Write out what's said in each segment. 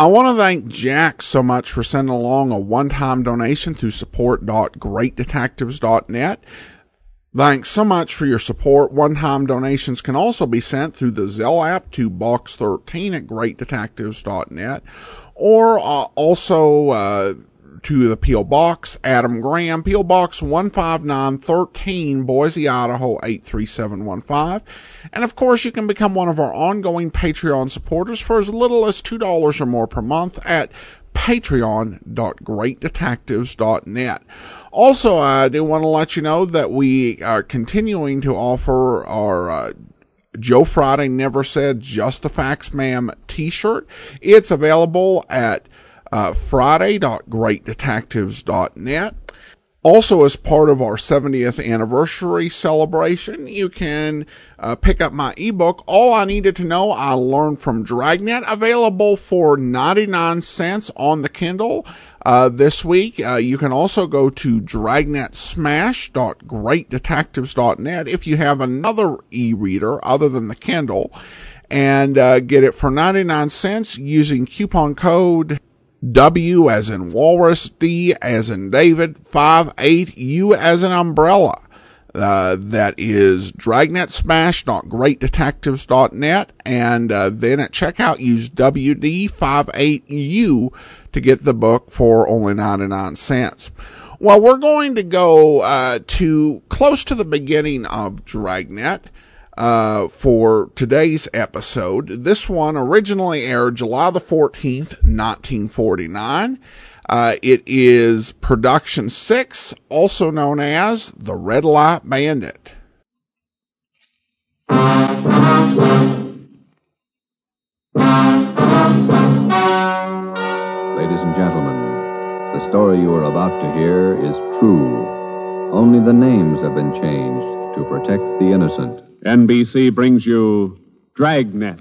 I want to thank Jack so much for sending along a one-time donation through support.greatdetectives.net. Thanks so much for your support. One-time donations can also be sent through the Zelle app to box13 at greatdetectives.net or uh, also uh, to the P.O. Box, Adam Graham, P.O. Box 15913, Boise, Idaho 83715. And of course, you can become one of our ongoing Patreon supporters for as little as $2 or more per month at patreon.greatdetectives.net. Also, I do want to let you know that we are continuing to offer our uh, Joe Friday Never Said Just the Facts Ma'am t-shirt. It's available at uh, friday.greatdetectives.net. Also, as part of our 70th anniversary celebration, you can uh, pick up my ebook, All I Needed to Know I Learned from Dragnet, available for 99 cents on the Kindle. Uh, this week, uh, you can also go to dragnetsmash.greatdetectives.net if you have another e-reader other than the Kindle and uh, get it for 99 cents using coupon code W as in walrus, D as in David, 5, 8, U as in umbrella. Uh, that is dragnetsmash.greatdetectives.net and uh, then at checkout use WD58U to get the book for only 99 cents. Well, we're going to go uh, to close to the beginning of Dragnet uh, for today's episode. This one originally aired July the 14th, 1949. Uh, it is production six, also known as The Red Light Bandit. Ladies and gentlemen, the story you are about to hear is true. Only the names have been changed to protect the innocent. NBC brings you Dragnet.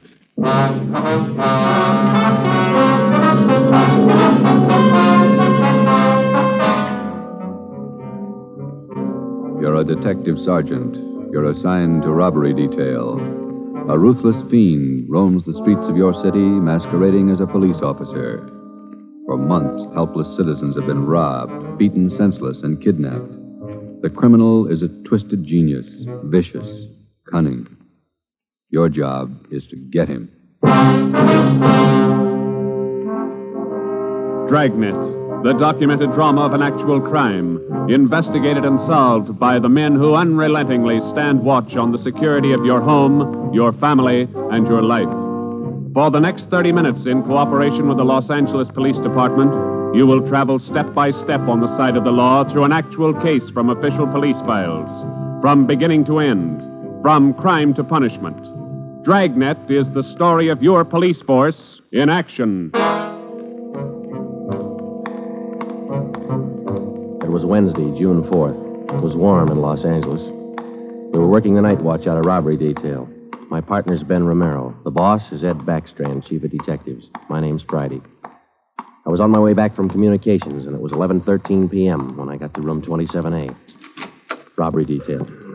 You're a detective sergeant. You're assigned to robbery detail. A ruthless fiend roams the streets of your city masquerading as a police officer. For months, helpless citizens have been robbed, beaten senseless, and kidnapped. The criminal is a twisted genius, vicious, cunning. Your job is to get him. Dragnet, the documented drama of an actual crime, investigated and solved by the men who unrelentingly stand watch on the security of your home, your family, and your life. For the next 30 minutes, in cooperation with the Los Angeles Police Department, you will travel step by step on the side of the law through an actual case from official police files, from beginning to end. From crime to punishment. Dragnet is the story of your police force in action. It was Wednesday, June 4th. It was warm in Los Angeles. We were working the night watch out of robbery detail. My partner's Ben Romero. The boss is Ed Backstrand, chief of detectives. My name's Friday. I was on my way back from communications, and it was 11:13 p.m. when I got to room 27A. Robbery detail.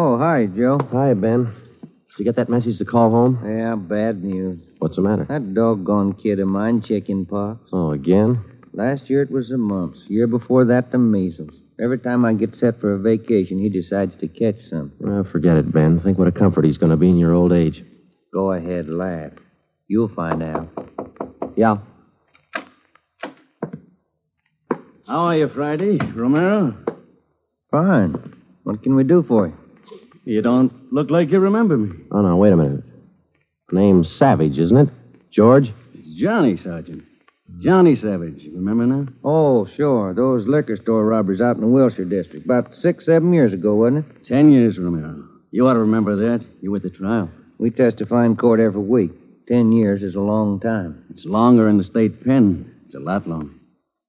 Oh, hi, Joe. Hi, Ben. Did you get that message to call home? Yeah, bad news. What's the matter? That doggone kid of mine, chicken pox. Oh, again? Last year it was the mumps. Year before that, the measles. Every time I get set for a vacation, he decides to catch some. Oh, forget it, Ben. Think what a comfort he's going to be in your old age. Go ahead, laugh. You'll find out. Yeah. How are you, Friday? Romero? Fine. What can we do for you? You don't look like you remember me. Oh, no, wait a minute. Name's Savage, isn't it? George? It's Johnny, Sergeant. Johnny Savage. You Remember now? Oh, sure. Those liquor store robberies out in the Wilshire district. About six, seven years ago, wasn't it? Ten years, Romero. You ought to remember that. You were at the trial. We testify in court every week. Ten years is a long time. It's longer in the state pen. It's a lot longer.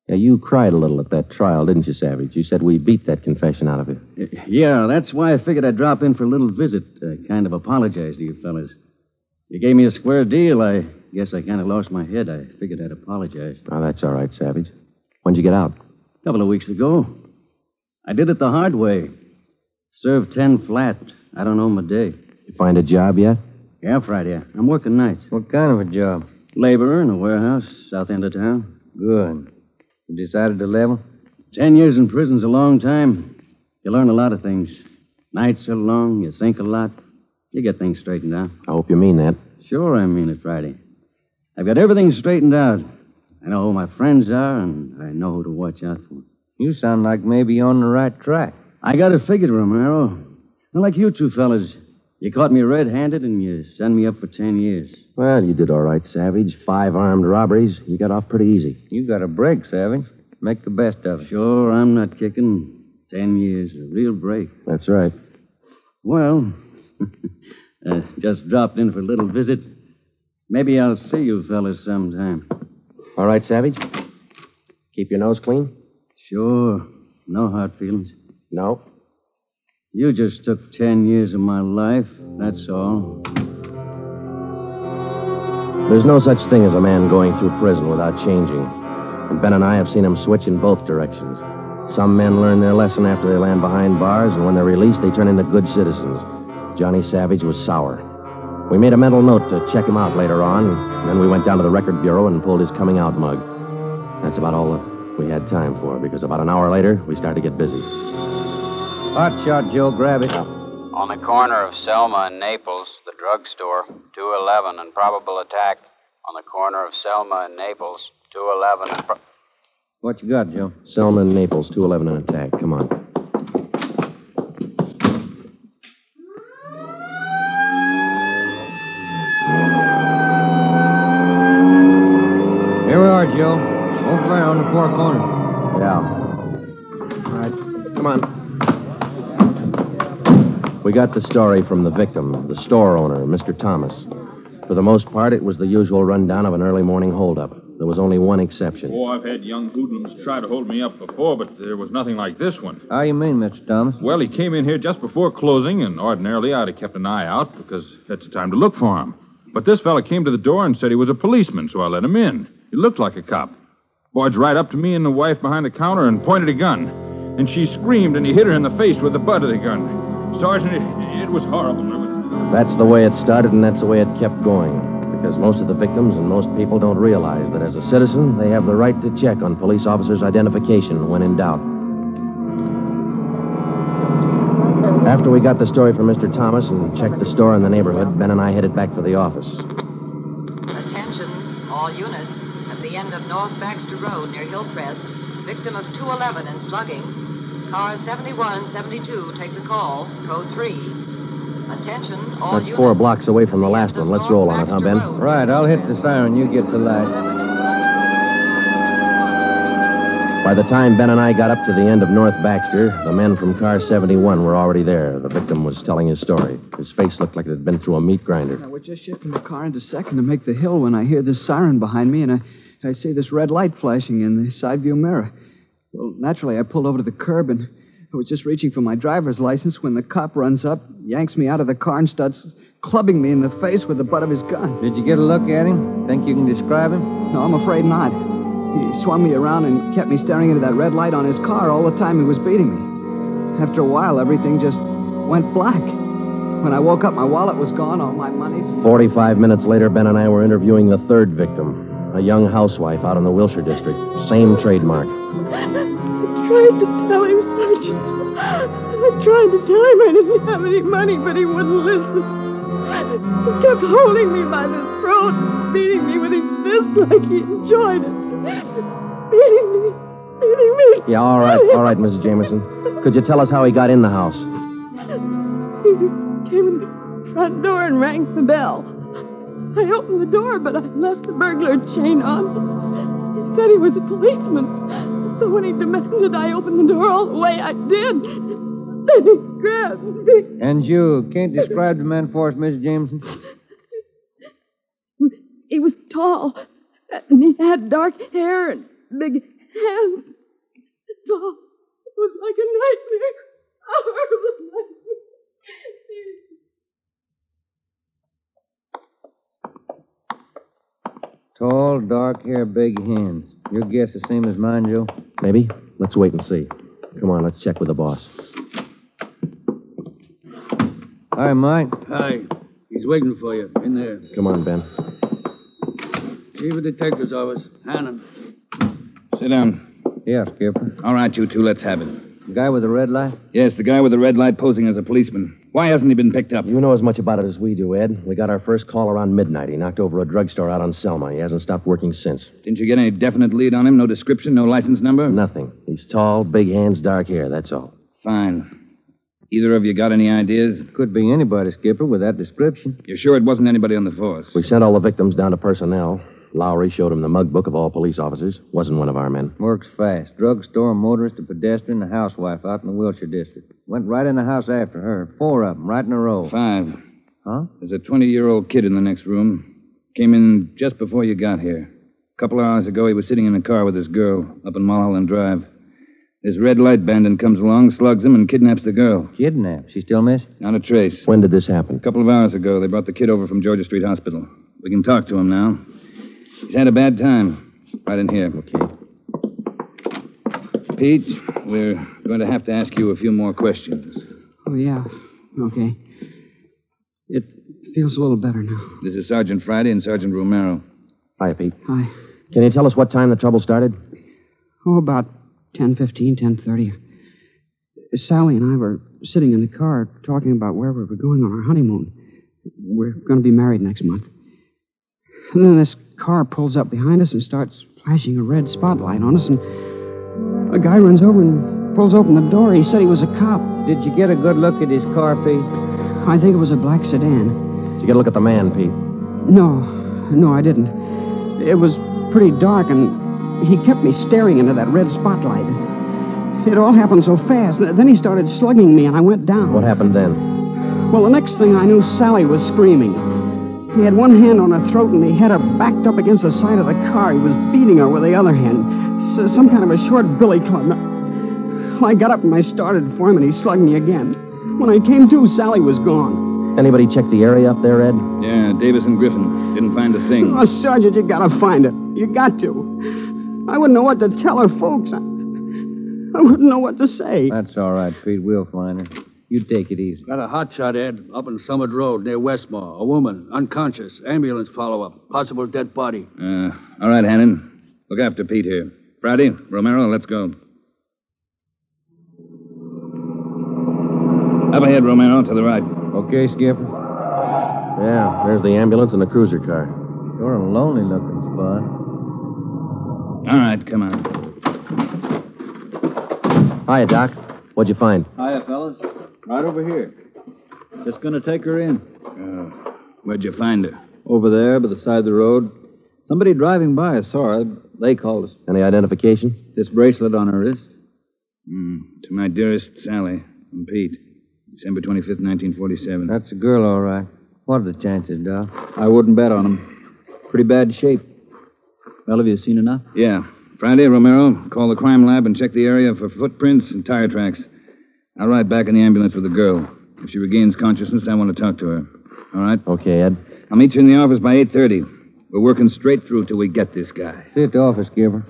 Yeah, you cried a little at that trial, didn't you, Savage? You said we beat that confession out of you. Yeah, that's why I figured I'd drop in for a little visit. Uh, kind of apologize to you fellas. You gave me a square deal. I guess I kind of lost my head. I figured I'd apologize. Oh, that's all right, Savage. When'd you get out? A couple of weeks ago. I did it the hard way. Served ten flat. I don't know my day. You find a job yet? Yeah, Friday. I'm working nights. What kind of a job? Laborer in a warehouse, south end of town. Good. You decided to level? Ten years in prison's a long time. You learn a lot of things. Nights are long, you think a lot. You get things straightened out. I hope you mean that. Sure, I mean it, Friday. I've got everything straightened out. I know who my friends are, and I know who to watch out for. You sound like maybe you're on the right track. I got it figured, Romero. Not like you two fellas. You caught me red-handed, and you sent me up for ten years. Well, you did all right, Savage. Five armed robberies. You got off pretty easy. You got a break, Savage. Make the best of it. Sure, I'm not kicking. Ten years, a real break. That's right. Well, uh, just dropped in for a little visit. Maybe I'll see you fellas sometime. All right, Savage? Keep your nose clean? Sure, no hard feelings. No. You just took ten years of my life, that's all. There's no such thing as a man going through prison without changing. And Ben and I have seen him switch in both directions. Some men learn their lesson after they land behind bars, and when they're released, they turn into good citizens. Johnny Savage was sour. We made a mental note to check him out later on, and then we went down to the record bureau and pulled his coming out mug. That's about all we had time for, because about an hour later, we started to get busy. Hot shot, Joe. Grab it. On the corner of Selma and Naples, the drugstore, 211 and probable attack. On the corner of Selma and Naples, 211 and. Pro- What you got, Joe? Selma and Naples, 211 and attack. Come on. We got the story from the victim, the store owner, Mr. Thomas. For the most part, it was the usual rundown of an early morning holdup. There was only one exception. Oh, I've had young hoodlums try to hold me up before, but there was nothing like this one. How you mean, Mr. Thomas? Well, he came in here just before closing, and ordinarily I'd have kept an eye out because that's the time to look for him. But this fella came to the door and said he was a policeman, so I let him in. He looked like a cop. Barged right up to me and the wife behind the counter and pointed a gun. And she screamed, and he hit her in the face with the butt of the gun. Sergeant, it, it was horrible. That's the way it started, and that's the way it kept going. Because most of the victims and most people don't realize that as a citizen, they have the right to check on police officers' identification when in doubt. After we got the story from Mr. Thomas and checked the store in the neighborhood, Ben and I headed back for the office. Attention, all units. At the end of North Baxter Road near Hillcrest, victim of 211 and slugging. Cars 71 and 72 take the call. Code 3. Attention, all That's units. four blocks away from the last one. Let's roll on it, huh, Ben? Right, I'll hit the siren. You get the light. By the time Ben and I got up to the end of North Baxter, the men from car 71 were already there. The victim was telling his story. His face looked like it had been through a meat grinder. I was just shifting the car into second to make the hill when I hear this siren behind me, and I, I see this red light flashing in the side view mirror. Well, naturally, I pulled over to the curb, and I was just reaching for my driver's license when the cop runs up, yanks me out of the car, and starts clubbing me in the face with the butt of his gun. Did you get a look at him? Think you can describe him? No, I'm afraid not. He swung me around and kept me staring into that red light on his car all the time he was beating me. After a while, everything just went black. When I woke up, my wallet was gone, all my money's. 45 minutes later, Ben and I were interviewing the third victim, a young housewife out in the Wilshire district. Same trademark. I tried to tell him, Sergeant. I tried to tell him I didn't have any money, but he wouldn't listen. He kept holding me by the throat, beating me with his fist like he enjoyed it. Beating me, beating me. Yeah, all right, all right, Mrs. Jameson. Could you tell us how he got in the house? He came in the front door and rang the bell. I opened the door, but I left the burglar chain on. He said he was a policeman. So when he demanded I open the door all the way, I did. Then he grabbed me. And you can't describe the man for us, Miss Jameson? He was tall, And he had dark hair and big hands. It's all. It was like a nightmare. A horrible nightmare. Tall, dark hair, big hands. Your guess the same as mine, Joe? Maybe. Let's wait and see. Come on, let's check with the boss. Hi, Mike. Hi. He's waiting for you. In there. Come on, Ben. Chief of Detective's office. Hannon. Sit down. Yeah, Skipper. All right, you two, let's have it. The guy with the red light? Yes, the guy with the red light posing as a policeman. Why hasn't he been picked up? You know as much about it as we do, Ed. We got our first call around midnight. He knocked over a drugstore out on Selma. He hasn't stopped working since. Didn't you get any definite lead on him? No description, no license number? Nothing. He's tall, big hands, dark hair. That's all. Fine. Either of you got any ideas? Could be anybody, Skipper, with that description. You're sure it wasn't anybody on the force? We sent all the victims down to personnel. Lowry showed him the mug book of all police officers. Wasn't one of our men. Works fast. Drugstore, motorist, a pedestrian, a housewife out in the Wilshire district. Went right in the house after her. Four of them, right in a row. Five. Huh? There's a 20 year old kid in the next room. Came in just before you got here. A couple of hours ago, he was sitting in a car with his girl up in Mulholland Drive. This red light bandit comes along, slugs him, and kidnaps the girl. Kidnapped? She still missing? Not a trace. When did this happen? A couple of hours ago, they brought the kid over from Georgia Street Hospital. We can talk to him now. He's had a bad time. Right in here. Okay. Pete, we're going to have to ask you a few more questions. Oh, yeah. Okay. It feels a little better now. This is Sergeant Friday and Sergeant Romero. Hi, Pete. Hi. Can you tell us what time the trouble started? Oh, about 10.15, 10.30. Sally and I were sitting in the car talking about where we were going on our honeymoon. We're going to be married next month. And then this car pulls up behind us and starts flashing a red spotlight on us, and a guy runs over and pulls open the door. He said he was a cop. Did you get a good look at his car, Pete? I think it was a black sedan. Did you get a look at the man, Pete? No, no, I didn't. It was pretty dark, and he kept me staring into that red spotlight. It all happened so fast. Then he started slugging me, and I went down. What happened then? Well, the next thing I knew, Sally was screaming. He had one hand on her throat, and he had her backed up against the side of the car. He was beating her with the other hand. S- some kind of a short billy club. Well, I got up and I started for him, and he slugged me again. When I came to, Sally was gone. Anybody check the area up there, Ed? Yeah, Davis and Griffin. Didn't find a thing. Oh, Sergeant, you gotta find it. You got to. I wouldn't know what to tell her folks. I, I wouldn't know what to say. That's all right, Pete. We'll find her. You take it easy. Got a hot shot, Ed, up on Summit Road near Westmore. A woman, unconscious. Ambulance follow up. Possible dead body. Uh, all right, Hannon. Look after Pete here. Friday, Romero, let's go. Up ahead, Romero, to the right. Okay, Skipper. Yeah, there's the ambulance and the cruiser car. You're a lonely looking spot. All right, come on. Hiya, Doc. What'd you find? Hiya, fellas. Right over here. Just gonna take her in. Uh, where'd you find her? Over there, by the side of the road. Somebody driving by saw her. They called us. Any identification? This bracelet on her wrist. Mm, to my dearest Sally from Pete. December 25th, 1947. That's a girl, all right. What are the chances, Doc? I wouldn't bet on them. Pretty bad shape. Well, have you seen enough? Yeah. Friday, Romero, call the crime lab and check the area for footprints and tire tracks. I'll ride back in the ambulance with the girl. If she regains consciousness, I want to talk to her. All right? Okay, Ed. I'll meet you in the office by 8.30. We're working straight through till we get this guy. See you at the office, Skipper.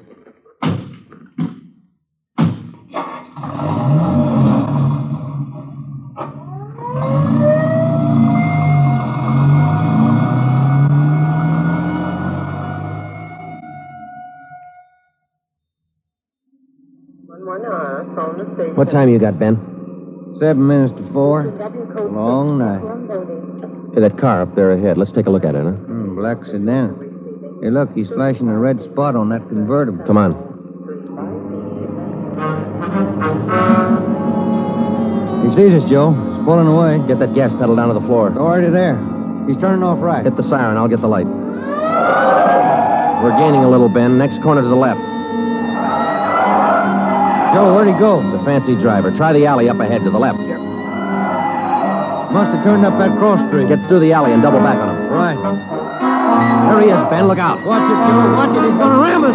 What time you got, Ben? Seven minutes to four. Long night. Hey, that car up there ahead. Let's take a look at it, huh? Hmm, black sedan. Hey, look, he's flashing a red spot on that convertible. Come on. He sees us, Joe. He's pulling away. Get that gas pedal down to the floor. Already there. He's turning off right. Hit the siren. I'll get the light. We're gaining a little, Ben. Next corner to the left. Joe, where'd he go? It's a fancy driver. Try the alley up ahead to the left here. Must have turned up that cross street. Get through the alley and double back on him. Right. There he is, Ben. Look out. Watch it, Joe. Watch it. He's going to ram us.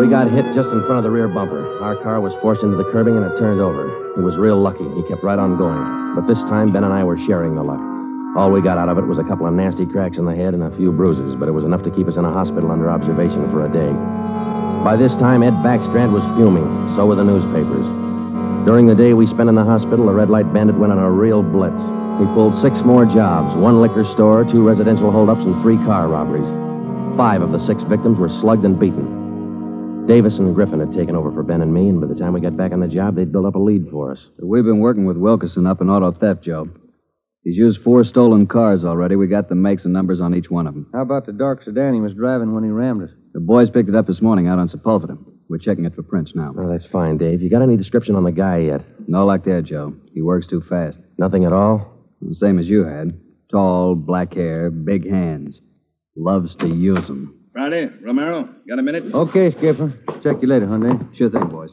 We got hit just in front of the rear bumper. Our car was forced into the curbing and it turned over. He was real lucky. He kept right on going. But this time, Ben and I were sharing the luck. All we got out of it was a couple of nasty cracks in the head and a few bruises, but it was enough to keep us in a hospital under observation for a day. By this time, Ed Backstrand was fuming. So were the newspapers. During the day we spent in the hospital, the red light bandit went on a real blitz. He pulled six more jobs one liquor store, two residential holdups, and three car robberies. Five of the six victims were slugged and beaten. Davis and Griffin had taken over for Ben and me, and by the time we got back on the job, they'd built up a lead for us. We've been working with Wilkerson up in auto theft, Joe. He's used four stolen cars already. We got the makes and numbers on each one of them. How about the dark sedan he was driving when he rammed us? The boys picked it up this morning out on Sepulveda. We're checking it for prints now. Oh, that's fine, Dave. You got any description on the guy yet? No luck there, Joe. He works too fast. Nothing at all? The same as you had. Tall, black hair, big hands. Loves to use 'em. Friday, Romero, got a minute? Okay, Skipper. Check you later, honey. Sure thing, boys.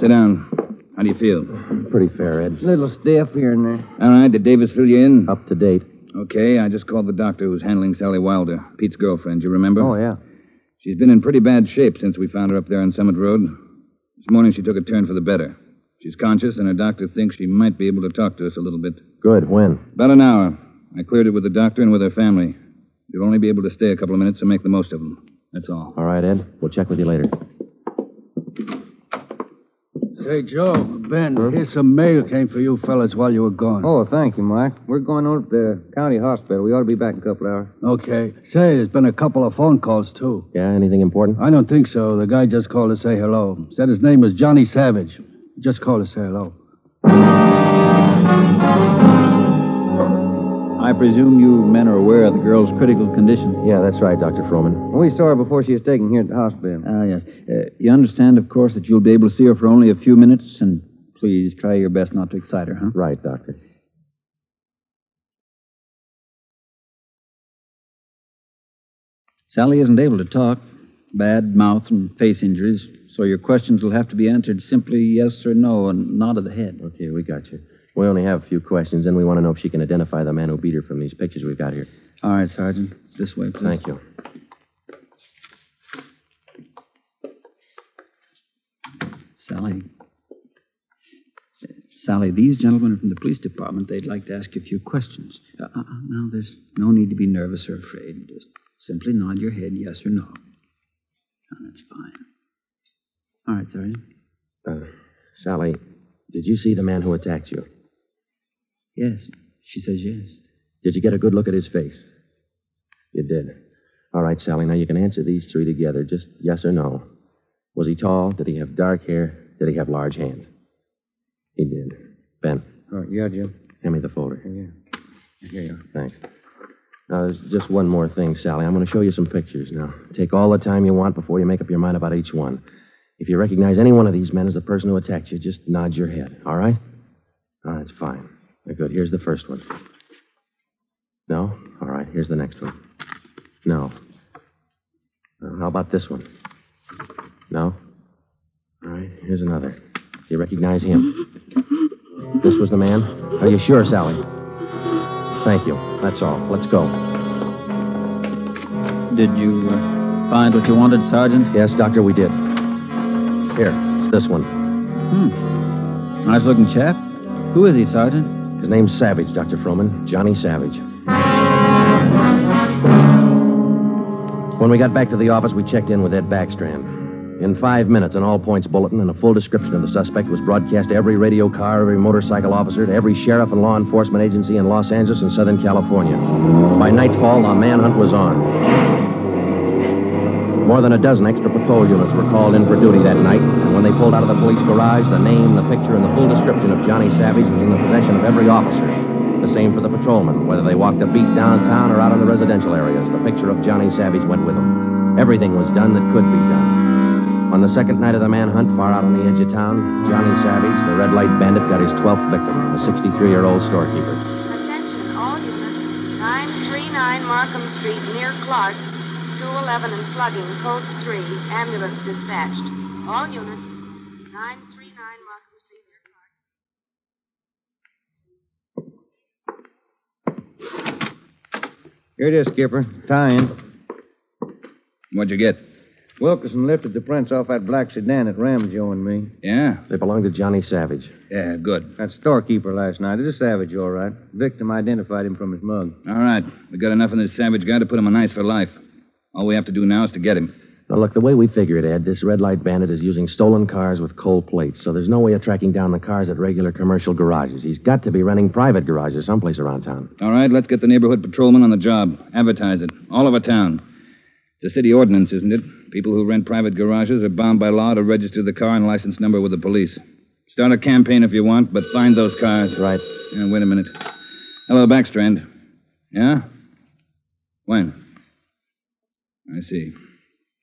Sit down. How do you feel? Pretty fair, Ed. Little stiff here and there. All right, did Davis fill you in? Up to date. Okay, I just called the doctor who's handling Sally Wilder, Pete's girlfriend. You remember? Oh, yeah. She's been in pretty bad shape since we found her up there on Summit Road. This morning she took a turn for the better. She's conscious, and her doctor thinks she might be able to talk to us a little bit. Good. When? About an hour. I cleared it with the doctor and with her family. You'll only be able to stay a couple of minutes, so make the most of them. That's all. All right, Ed. We'll check with you later. Say, Joe, Ben, here's some mail came for you fellas while you were gone. Oh, thank you, Mike. We're going over to the county hospital. We ought to be back in a couple hours. Okay. Say, there's been a couple of phone calls, too. Yeah, anything important? I don't think so. The guy just called to say hello. Said his name was Johnny Savage. Just called to say hello. I presume you men are aware of the girl's critical condition. Yeah, that's right, Dr. Froman. We saw her before she was taken here at the hospital. Ah, yes. Uh, you understand, of course, that you'll be able to see her for only a few minutes, and please try your best not to excite her, huh? Right, Doctor. Sally isn't able to talk. Bad mouth and face injuries, so your questions will have to be answered simply yes or no and nod of the head. Okay, we got you. We only have a few questions, and we want to know if she can identify the man who beat her from these pictures we've got here. All right, Sergeant. This way, please. Thank you. Sally. Sally, these gentlemen are from the police department. They'd like to ask you a few questions. Uh, uh, now, there's no need to be nervous or afraid. Just simply nod your head yes or no. Oh, that's fine. All right, Sergeant. Uh, Sally, did you see the man who attacked you? Yes. She says yes. Did you get a good look at his face? You did. All right, Sally, now you can answer these three together. Just yes or no. Was he tall? Did he have dark hair? Did he have large hands? He did. Ben, All right, yeah, Jim. hand me the folder. Yeah. Here you are. Thanks. Now, there's just one more thing, Sally. I'm going to show you some pictures now. Take all the time you want before you make up your mind about each one. If you recognize any one of these men as the person who attacked you, just nod your head, all right? Oh, that's fine. Very good. Here's the first one. No? All right. Here's the next one. No. Uh, how about this one? No? All right. Here's another. Do you recognize him? This was the man? Are you sure, Sally? Thank you. That's all. Let's go. Did you uh, find what you wanted, Sergeant? Yes, Doctor, we did. Here, it's this one. Hmm. Nice looking chap. Who is he, Sergeant? His name's Savage, Dr. Froman. Johnny Savage. When we got back to the office, we checked in with Ed Backstrand. In five minutes, an all points bulletin and a full description of the suspect was broadcast to every radio car, every motorcycle officer, to every sheriff and law enforcement agency in Los Angeles and Southern California. By nightfall, the manhunt was on. More than a dozen extra patrol units were called in for duty that night, when they pulled out of the police garage, the name, the picture, and the full description of Johnny Savage was in the possession of every officer. The same for the patrolmen, whether they walked a beat downtown or out in the residential areas. The picture of Johnny Savage went with them. Everything was done that could be done. On the second night of the manhunt, far out on the edge of town, Johnny Savage, the red light bandit, got his 12th victim, a 63 year old storekeeper. Attention, all units. 939 Markham Street, near Clark. 211 and slugging, code 3. Ambulance dispatched. All units. 939 Markham Street, Deer Park. Here it is, Skipper. Tie in. What'd you get? Wilkerson lifted the prints off that black sedan that rammed Joe and me. Yeah? They belong to Johnny Savage. Yeah, good. That storekeeper last night. It is a Savage, all right. Victim identified him from his mug. All right. We got enough in this savage guy to put him on ice for life. All we have to do now is to get him. Now, look, the way we figure it, Ed, this red light bandit is using stolen cars with cold plates, so there's no way of tracking down the cars at regular commercial garages. He's got to be renting private garages someplace around town. All right, let's get the neighborhood patrolman on the job. Advertise it. All over town. It's a city ordinance, isn't it? People who rent private garages are bound by law to register the car and license number with the police. Start a campaign if you want, but find those cars. Right. Yeah, wait a minute. Hello, Backstrand. Yeah? When? I see.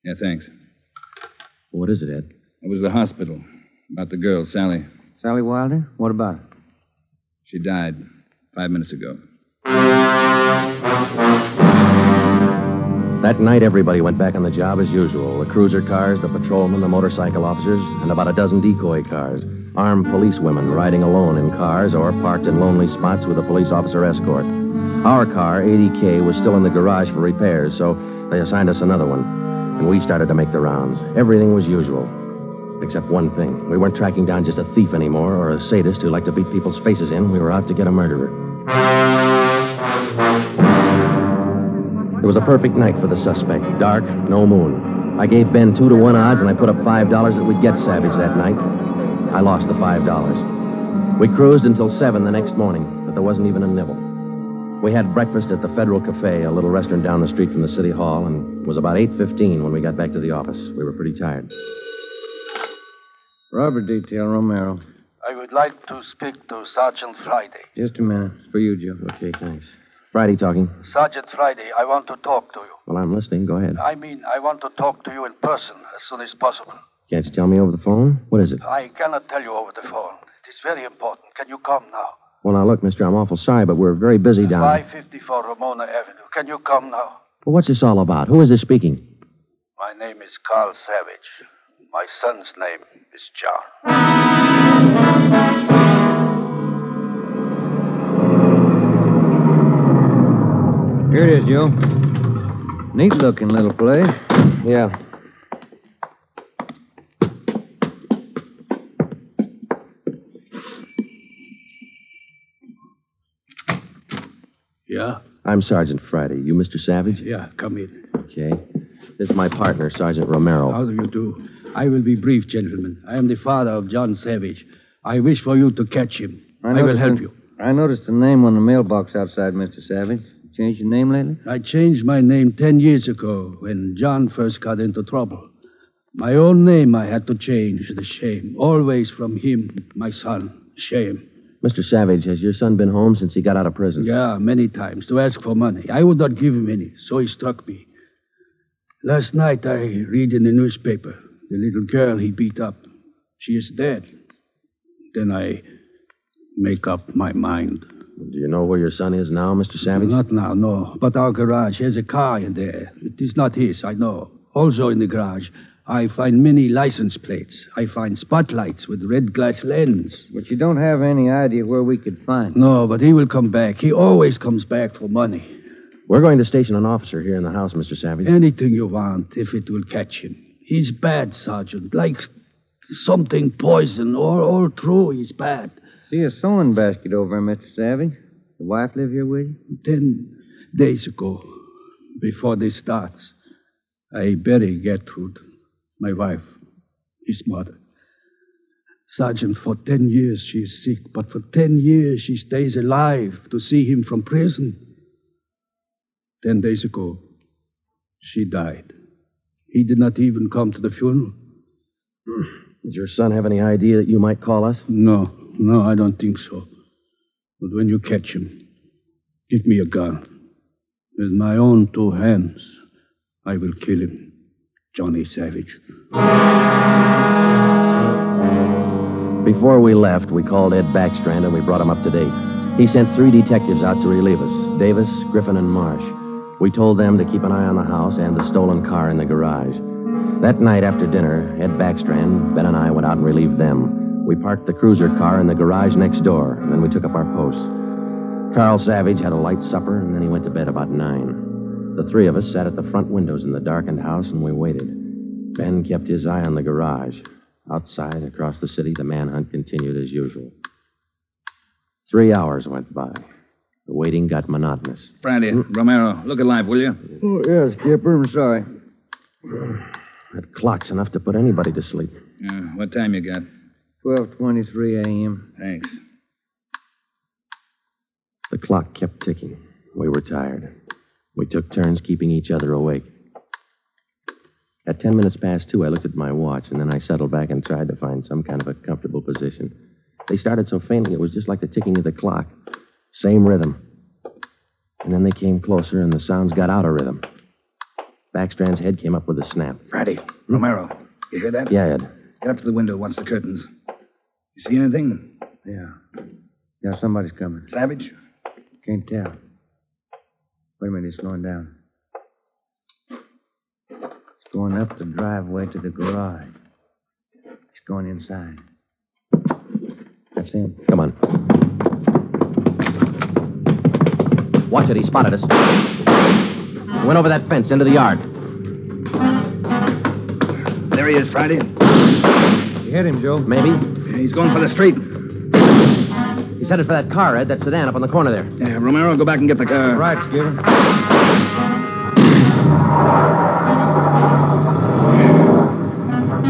Yeah, thanks. What is it, Ed? It was the hospital. About the girl, Sally. Sally Wilder? What about her? She died five minutes ago. That night, everybody went back on the job as usual. The cruiser cars, the patrolmen, the motorcycle officers, and about a dozen decoy cars. Armed policewomen riding alone in cars or parked in lonely spots with a police officer escort. Our car, 80K, was still in the garage for repairs, so they assigned us another one. And we started to make the rounds. Everything was usual. Except one thing. We weren't tracking down just a thief anymore or a sadist who liked to beat people's faces in. We were out to get a murderer. It was a perfect night for the suspect. Dark, no moon. I gave Ben two to one odds, and I put up five dollars that we'd get Savage that night. I lost the five dollars. We cruised until seven the next morning, but there wasn't even a nibble. We had breakfast at the Federal Cafe, a little restaurant down the street from the city hall, and it was about eight fifteen when we got back to the office. We were pretty tired. Robbery Detail, Romero. I would like to speak to Sergeant Friday. Just a minute. It's for you, Joe. Okay, thanks. Friday talking. Sergeant Friday, I want to talk to you. Well, I'm listening. Go ahead. I mean, I want to talk to you in person as soon as possible. Can't you tell me over the phone? What is it? I cannot tell you over the phone. It is very important. Can you come now? Well, now, look, mister, I'm awful sorry, but we're very busy down there. 554 Ramona Avenue. Can you come now? Well, what's this all about? Who is this speaking? My name is Carl Savage. My son's name is John. Here it is, Joe. Neat looking little place. Yeah. I'm Sergeant Friday. You Mr. Savage? Yeah, come in. Okay. This is my partner, Sergeant Romero. How do you do? I will be brief, gentlemen. I am the father of John Savage. I wish for you to catch him. I, will help you. I noticed the name on the mailbox outside, Mr. Savage. Changed your name lately? I changed my name ten years ago when John first got into trouble. My own name I had to change. The shame. Always from him, my son. Shame. Mr. Savage, has your son been home since he got out of prison? Yeah, many times to ask for money. I would not give him any, so he struck me. Last night I read in the newspaper the little girl he beat up. She is dead. Then I make up my mind. Do you know where your son is now, Mr. Savage? Not now, no. But our garage has a car in there. It is not his, I know. Also in the garage, I find many license plates. I find spotlights with red glass lens. But you don't have any idea where we could find him. No, but he will come back. He always comes back for money. We're going to station an officer here in the house, Mr. Savage. Anything you want, if it will catch him. He's bad, Sergeant. Like something poison. All, all through, he's bad. See a sewing basket over there, Mr. Savage. The wife live here with you? Ten days ago, before this starts, I bury Gertrude, my wife, his mother. Sergeant, for ten years she is sick, but for ten years she stays alive to see him from prison. Ten days ago, she died. He did not even come to the funeral. Hmm. Does your son have any idea that you might call us? No, no, I don't think so. But when you catch him, give me a gun. With my own two hands, I will kill him. Johnny Savage. Before we left, we called Ed Backstrand and we brought him up to date. He sent three detectives out to relieve us Davis, Griffin, and Marsh. We told them to keep an eye on the house and the stolen car in the garage. That night after dinner, Ed Backstrand, Ben, and I went out and relieved them. We parked the cruiser car in the garage next door, and then we took up our posts. Carl Savage had a light supper, and then he went to bed about nine. The three of us sat at the front windows in the darkened house, and we waited. Ben kept his eye on the garage. Outside, across the city, the manhunt continued as usual. Three hours went by. The waiting got monotonous. Friday, Romero, look alive, will you? Oh, yes, Skipper. I'm sorry. That clock's enough to put anybody to sleep. Uh, what time you got? 12.23 a.m. Thanks. The clock kept ticking. We were tired. We took turns keeping each other awake. At ten minutes past two, I looked at my watch, and then I settled back and tried to find some kind of a comfortable position. They started so faintly, it was just like the ticking of the clock. Same rhythm. And then they came closer, and the sounds got out of rhythm. Backstrand's head came up with a snap. Friday, Romero, you hear that? Yeah, Ed. Get up to the window, watch the curtains. You see anything? Yeah. Yeah, somebody's coming. Savage? Can't tell. Wait a minute, he's slowing down. He's going up the driveway to the garage. He's going inside. That's him. Come on. Watch it, he spotted us. Went over that fence into the yard. There he is, Friday. You hit him, Joe. Maybe. He's going for the street. He's headed for that car, Ed, that sedan up on the corner there. Yeah, Romero, go back and get the car. Right, Skipper.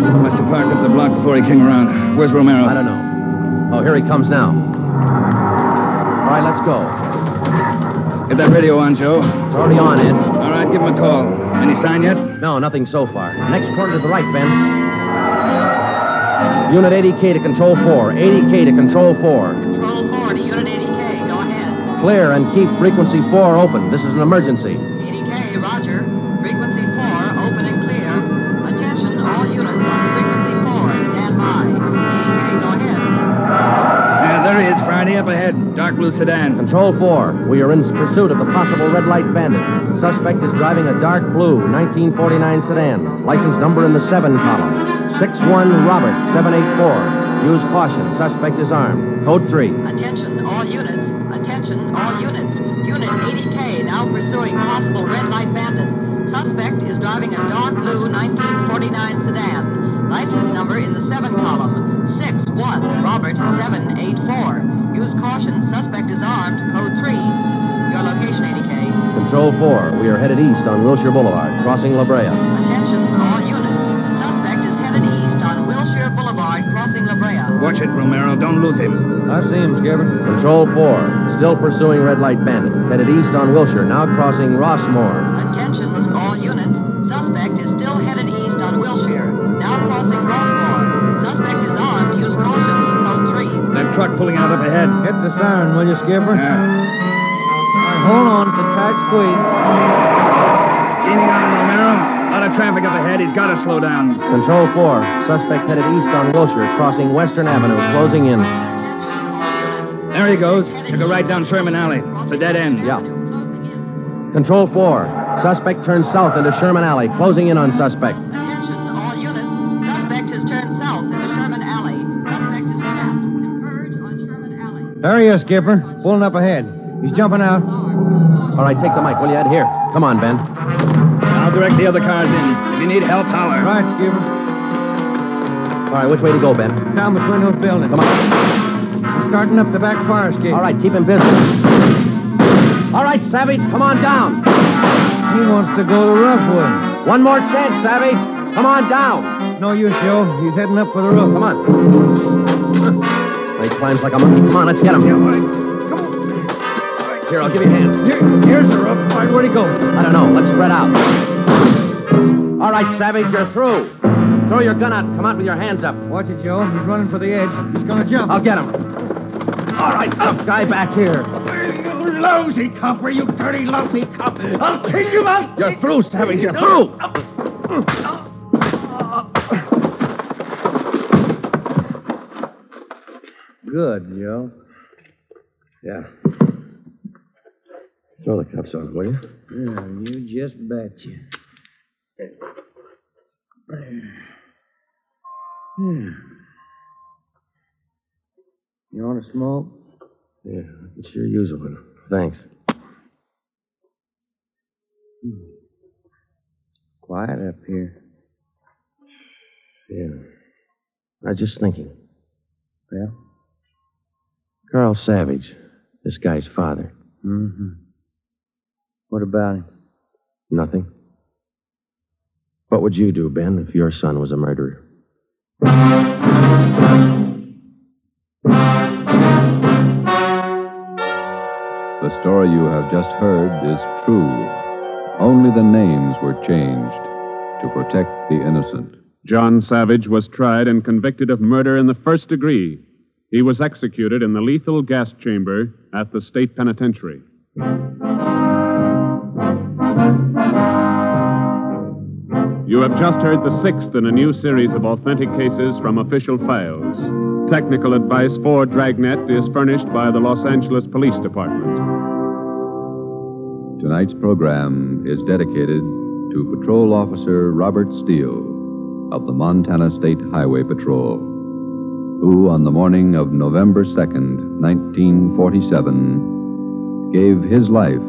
Must have parked up the block before he came around. Where's Romero? I don't know. Oh, here he comes now. All right, let's go. Get that radio on, Joe. It's already on, Ed. All right, give him a call. Any sign yet? No, nothing so far. Next corner to the right, Ben. Unit 80K to Control 4. 80K to Control 4. Control 4 to Unit 80K. Go ahead. Clear and keep frequency 4 open. This is an emergency. 80K, roger. Frequency 4, open and clear. Attention, all units on frequency 4. Stand by. 80K, go ahead. Yeah, there he is, Friday, up ahead. Dark blue sedan. Control 4. We are in pursuit of the possible red light bandit. Suspect is driving a dark blue 1949 sedan. License number in the 7 column. 61 Robert 784. Use caution. Suspect is armed. Code 3. Attention, all units. Attention, all units. Unit 80K now pursuing possible red light bandit. Suspect is driving a dark blue 1949 sedan. License number in the 7 column. 6 1 Robert 784. Use caution. Suspect is armed. Code 3. Your location, 80K. Control 4. We are headed east on Wilshire Boulevard, crossing La Brea. Attention, all units. Crossing La Brea. Watch it, Romero. Don't lose him. I see him, Skipper. Control 4. Still pursuing red light bandit. Headed east on Wilshire, now crossing Rossmore. Attention, all units. Suspect is still headed east on Wilshire, now crossing Rossmore. Suspect is armed. Use caution. Code 3. That truck pulling out up ahead. Hit the siren, will you, Skipper? Yeah. All right, hold on. It's a tight squeeze. Leaning of traffic up ahead. He's got to slow down. Control 4. Suspect headed east on Wilshire, crossing Western Avenue, closing in. There he goes. Took a right down Sherman Alley. It's a dead end. Yeah. Control 4. Suspect turns south into Sherman Alley, closing in on suspect. Attention, all units. Suspect has turned south into Sherman Alley. Suspect is trapped. Converge on Sherman Alley. There he is, Skipper. Pulling up ahead. He's jumping out. All right, take the mic, will you, Ed? Here. Come on, Ben. I'll direct the other cars in. If you need help, holler. All right, Skipper. All right, which way to go, Ben? Down between those buildings. Come on. He's starting up the back fire escape. All right, keep him busy. All right, Savage, come on down. He wants to go the rough way. One more chance, Savage. Come on down. No use, Joe. He's heading up for the roof. Come on. He climbs like a monkey. Come on, let's get him. Come on. All right, here, I'll give you a hand. Here, here's the roof. All right, where'd he go? I don't know. Let's spread out. All right, Savage, you're through. Throw your gun out and come out with your hands up. Watch it, Joe. He's running for the edge. He's going to jump. I'll get him. All right, tough guy back here. You lousy copper, you dirty, lousy cop. I'll kill you out. You're through, Savage. You're through. Good, Joe. Yeah. Throw the cuffs on, will you? Yeah, you just betcha. Hmm. You want a smoke? Yeah, I could sure use one. Thanks. Quiet up here. Yeah. I was just thinking. Well? Carl Savage, this guy's father. Mm-hmm. What about him? Nothing. What would you do, Ben, if your son was a murderer? The story you have just heard is true. Only the names were changed to protect the innocent. John Savage was tried and convicted of murder in the first degree. He was executed in the lethal gas chamber at the state penitentiary. Have just heard the sixth in a new series of authentic cases from official files. Technical advice for Dragnet is furnished by the Los Angeles Police Department. Tonight's program is dedicated to Patrol Officer Robert Steele of the Montana State Highway Patrol, who on the morning of November 2nd, 1947, gave his life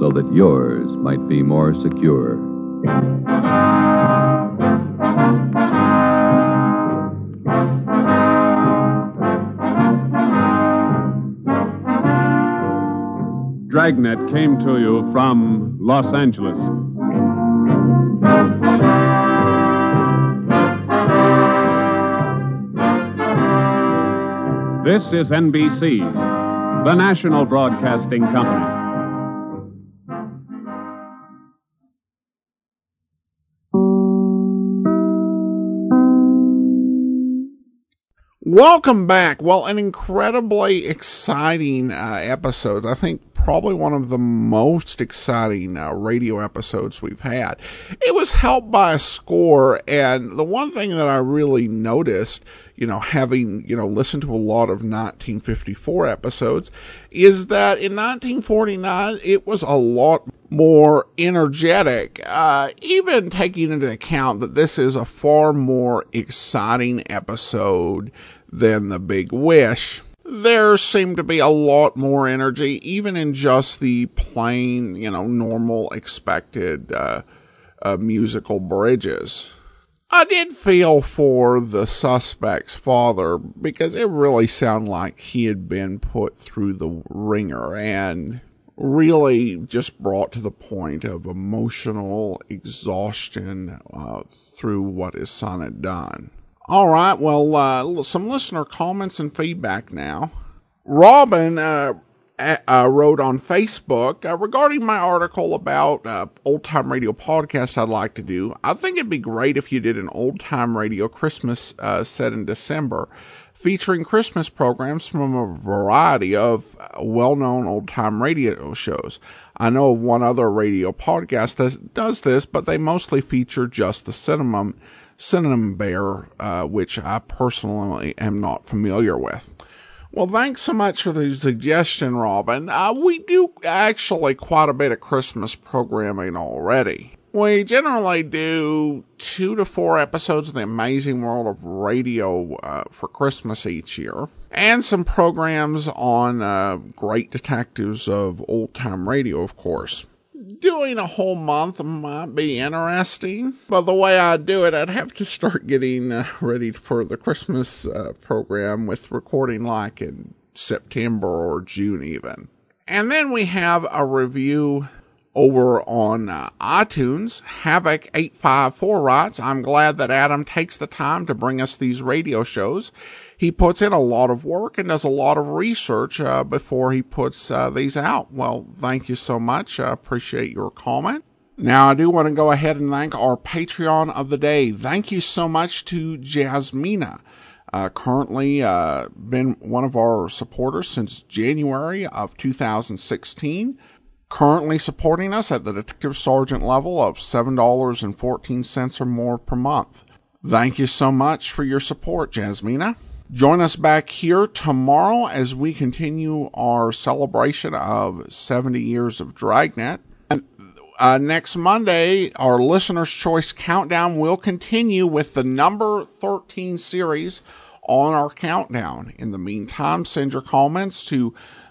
so that yours might be more secure. Dragnet came to you from Los Angeles. This is NBC, the national broadcasting company. Welcome back. Well, an incredibly exciting uh, episode. I think probably one of the most exciting uh, radio episodes we've had. It was helped by a score, and the one thing that I really noticed, you know, having, you know, listened to a lot of 1954 episodes, is that in 1949 it was a lot more energetic, uh, even taking into account that this is a far more exciting episode than The Big Wish. There seemed to be a lot more energy, even in just the plain, you know, normal expected uh, uh, musical bridges. I did feel for the suspect's father because it really sounded like he had been put through the wringer and really just brought to the point of emotional exhaustion uh, through what his son had done. All right, well, uh, some listener comments and feedback now. Robin uh, uh, wrote on Facebook uh, regarding my article about uh, old time radio podcast I'd like to do. I think it'd be great if you did an old time radio Christmas uh, set in December featuring Christmas programs from a variety of well known old time radio shows. I know of one other radio podcast that does this, but they mostly feature just the cinnamon, cinnamon bear, uh, which I personally am not familiar with. Well, thanks so much for the suggestion, Robin. Uh, we do actually quite a bit of Christmas programming already. We generally do two to four episodes of The Amazing World of Radio uh, for Christmas each year, and some programs on uh, great detectives of old time radio, of course. Doing a whole month might be interesting, but the way I do it, I'd have to start getting uh, ready for the Christmas uh, program with recording like in September or June, even. And then we have a review over on uh, iTunes. Havoc854 writes, I'm glad that Adam takes the time to bring us these radio shows. He puts in a lot of work and does a lot of research uh, before he puts uh, these out. Well, thank you so much. I appreciate your comment. Now, I do want to go ahead and thank our Patreon of the day. Thank you so much to Jasmina. Uh, currently uh, been one of our supporters since January of 2016 currently supporting us at the detective sergeant level of $7.14 or more per month. Thank you so much for your support, Jasmina. Join us back here tomorrow as we continue our celebration of 70 years of Dragnet. And Uh, next Monday, our listener's choice countdown will continue with the number 13 series on our countdown. In the meantime, send your comments to